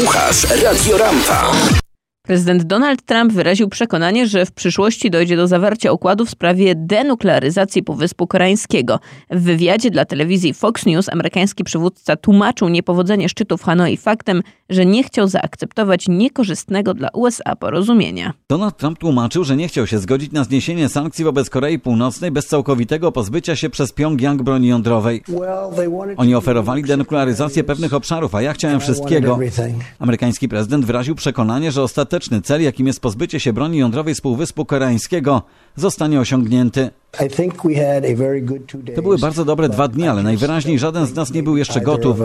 Słuchasz Radio Rampa. Prezydent Donald Trump wyraził przekonanie, że w przyszłości dojdzie do zawarcia układu w sprawie denuklearyzacji Półwyspu Koreańskiego. W wywiadzie dla telewizji Fox News amerykański przywódca tłumaczył niepowodzenie szczytu w Hanoi faktem, że nie chciał zaakceptować niekorzystnego dla USA porozumienia. Donald Trump tłumaczył, że nie chciał się zgodzić na zniesienie sankcji wobec Korei Północnej bez całkowitego pozbycia się przez Pjongjang broni jądrowej. Oni oferowali denuklearyzację pewnych obszarów, a ja chciałem wszystkiego. Amerykański prezydent wyraził przekonanie, że ostateczny cel, jakim jest pozbycie się broni jądrowej z Półwyspu Koreańskiego, zostanie osiągnięty. To były bardzo dobre dwa dni, ale najwyraźniej żaden z nas nie był jeszcze gotów.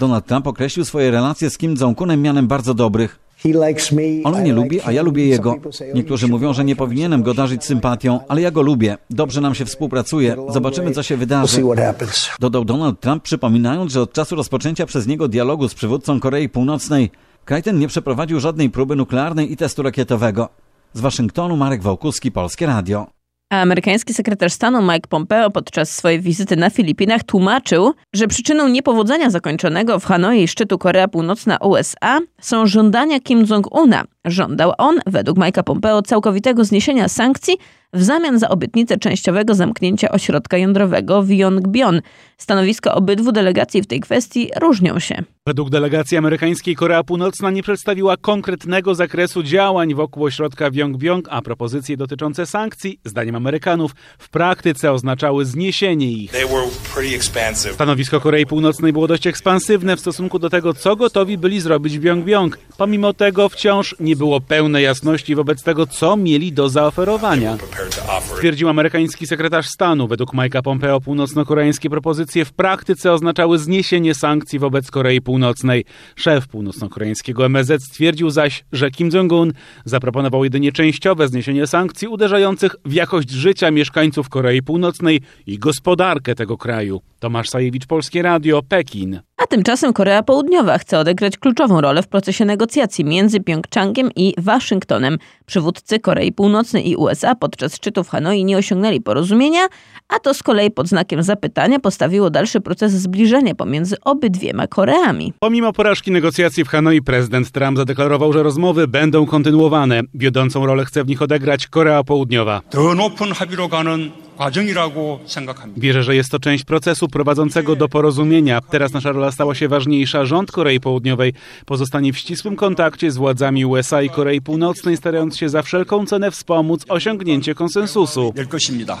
Donald Trump określił swoje relacje z Kim Jong-unem mianem bardzo dobrych. On mnie lubi, a ja lubię jego. Niektórzy mówią, że nie powinienem go darzyć sympatią, ale ja go lubię. Dobrze nam się współpracuje. Zobaczymy, co się wydarzy. Dodał Donald Trump, przypominając, że od czasu rozpoczęcia przez niego dialogu z przywódcą Korei Północnej, kraj ten nie przeprowadził żadnej próby nuklearnej i testu rakietowego. Z Waszyngtonu Marek Wałkuski, Polskie Radio. Amerykański sekretarz stanu Mike Pompeo podczas swojej wizyty na Filipinach tłumaczył, że przyczyną niepowodzenia zakończonego w Hanoi szczytu Korea Północna-USA są żądania Kim Jong-una. Żądał on, według Mike'a Pompeo, całkowitego zniesienia sankcji w zamian za obietnicę częściowego zamknięcia ośrodka jądrowego w Yongbyon. Stanowiska obydwu delegacji w tej kwestii różnią się. Według delegacji amerykańskiej Korea Północna nie przedstawiła konkretnego zakresu działań wokół ośrodka w Yongbyon, a propozycje dotyczące sankcji, zdaniem Amerykanów, w praktyce oznaczały zniesienie ich. Stanowisko Korei Północnej było dość ekspansywne w stosunku do tego, co gotowi byli zrobić w Yongbyon. Pomimo tego wciąż nie było pełnej jasności wobec tego, co mieli do zaoferowania. Stwierdził amerykański sekretarz stanu. Według Mike'a Pompeo północno-koreańskie propozycje w praktyce oznaczały zniesienie sankcji wobec Korei Północnej. Szef północno-koreańskiego MSZ stwierdził zaś, że Kim Jong-un zaproponował jedynie częściowe zniesienie sankcji uderzających w jakość życia mieszkańców Korei Północnej i gospodarkę tego kraju. Tomasz Sajewicz, Polskie Radio, Pekin. A tymczasem Korea Południowa chce odegrać kluczową rolę w procesie negocjacji między Pjongczangiem i Waszyngtonem. Przywódcy Korei Północnej i USA podczas szczytu w Hanoi nie osiągnęli porozumienia, a to z kolei pod znakiem zapytania postawiło dalszy proces zbliżenia pomiędzy obydwiema Koreami. Pomimo porażki negocjacji w Hanoi prezydent Trump zadeklarował, że rozmowy będą kontynuowane. Wiodącą rolę chce w nich odegrać Korea Południowa. Wierzę, że jest to część procesu prowadzącego do porozumienia. Teraz nasza rola stała się ważniejsza. Rząd Korei Południowej pozostanie w ścisłym kontakcie z władzami USA i Korei Północnej, starając się za wszelką cenę wspomóc osiągnięcie konsensusu.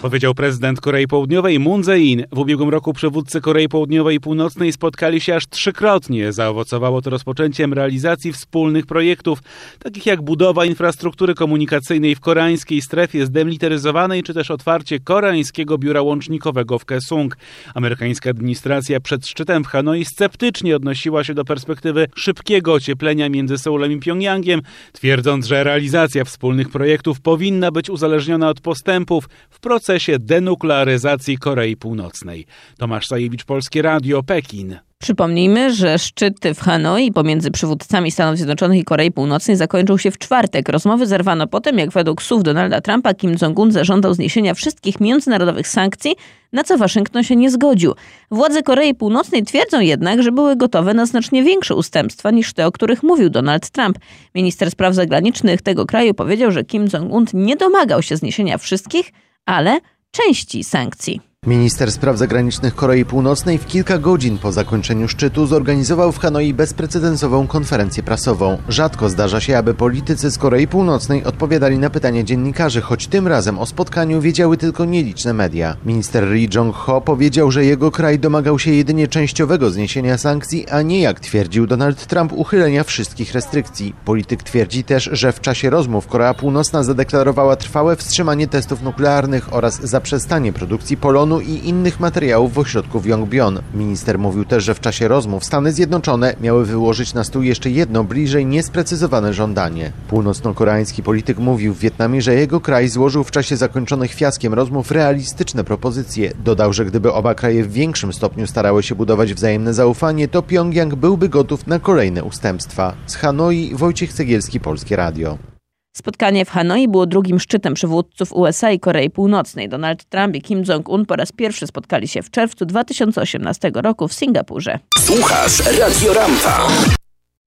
Powiedział prezydent Korei Południowej Moon Jae-in. W ubiegłym roku przywódcy Korei Południowej i Północnej spotkali się aż trzykrotnie. Zaowocowało to rozpoczęciem realizacji wspólnych projektów, takich jak budowa infrastruktury komunikacyjnej w koreańskiej strefie zdemilitaryzowanej, czy też otwarcie koreańskiego biura łącznikowego w Kesung. Amerykańska administracja przed szczytem w Hanoi sceptycznie odnosiła się do perspektywy szybkiego ocieplenia między Seulem i Pjongjangiem, twierdząc, że realizacja wspólnych projektów powinna być uzależniona od postępów w procesie denuklearyzacji Korei Północnej. Tomasz Sajewicz, Polskie Radio, Pekin. Przypomnijmy, że szczyt w Hanoi pomiędzy przywódcami Stanów Zjednoczonych i Korei Północnej zakończył się w czwartek. Rozmowy zerwano potem, jak według słów Donalda Trumpa Kim Jong-un zażądał zniesienia wszystkich międzynarodowych sankcji, na co Waszyngton się nie zgodził. Władze Korei Północnej twierdzą jednak, że były gotowe na znacznie większe ustępstwa niż te, o których mówił Donald Trump. Minister spraw zagranicznych tego kraju powiedział, że Kim Jong-un nie domagał się zniesienia wszystkich, ale części sankcji. Minister Spraw Zagranicznych Korei Północnej w kilka godzin po zakończeniu szczytu zorganizował w Hanoi bezprecedensową konferencję prasową. Rzadko zdarza się, aby politycy z Korei Północnej odpowiadali na pytania dziennikarzy, choć tym razem o spotkaniu wiedziały tylko nieliczne media. Minister Ri Jong-ho powiedział, że jego kraj domagał się jedynie częściowego zniesienia sankcji, a nie jak twierdził Donald Trump uchylenia wszystkich restrykcji. Polityk twierdzi też, że w czasie rozmów Korea Północna zadeklarowała trwałe wstrzymanie testów nuklearnych oraz zaprzestanie produkcji polonu i innych materiałów w ośrodku w Yongbyon. Minister mówił też, że w czasie rozmów Stany Zjednoczone miały wyłożyć na stół jeszcze jedno bliżej niesprecyzowane żądanie. Północno-koreański polityk mówił w Wietnamie, że jego kraj złożył w czasie zakończonych fiaskiem rozmów realistyczne propozycje. Dodał, że gdyby oba kraje w większym stopniu starały się budować wzajemne zaufanie, to Pjongjang byłby gotów na kolejne ustępstwa. Z Hanoi Wojciech Cegielski, Polskie Radio. Spotkanie w Hanoi było drugim szczytem przywódców USA i Korei Północnej. Donald Trump i Kim Jong-un po raz pierwszy spotkali się w czerwcu 2018 roku w Singapurze. Słuchasz Radio Rampa.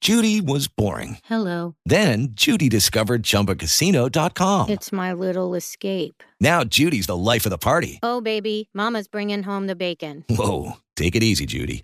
Judy was boring. Hello. Then Judy discovered ChumbaCasino.com. It's my little escape. Now Judy's the life of the party. Oh, baby, Mama's bringing home the bacon. Whoa, take it easy, Judy.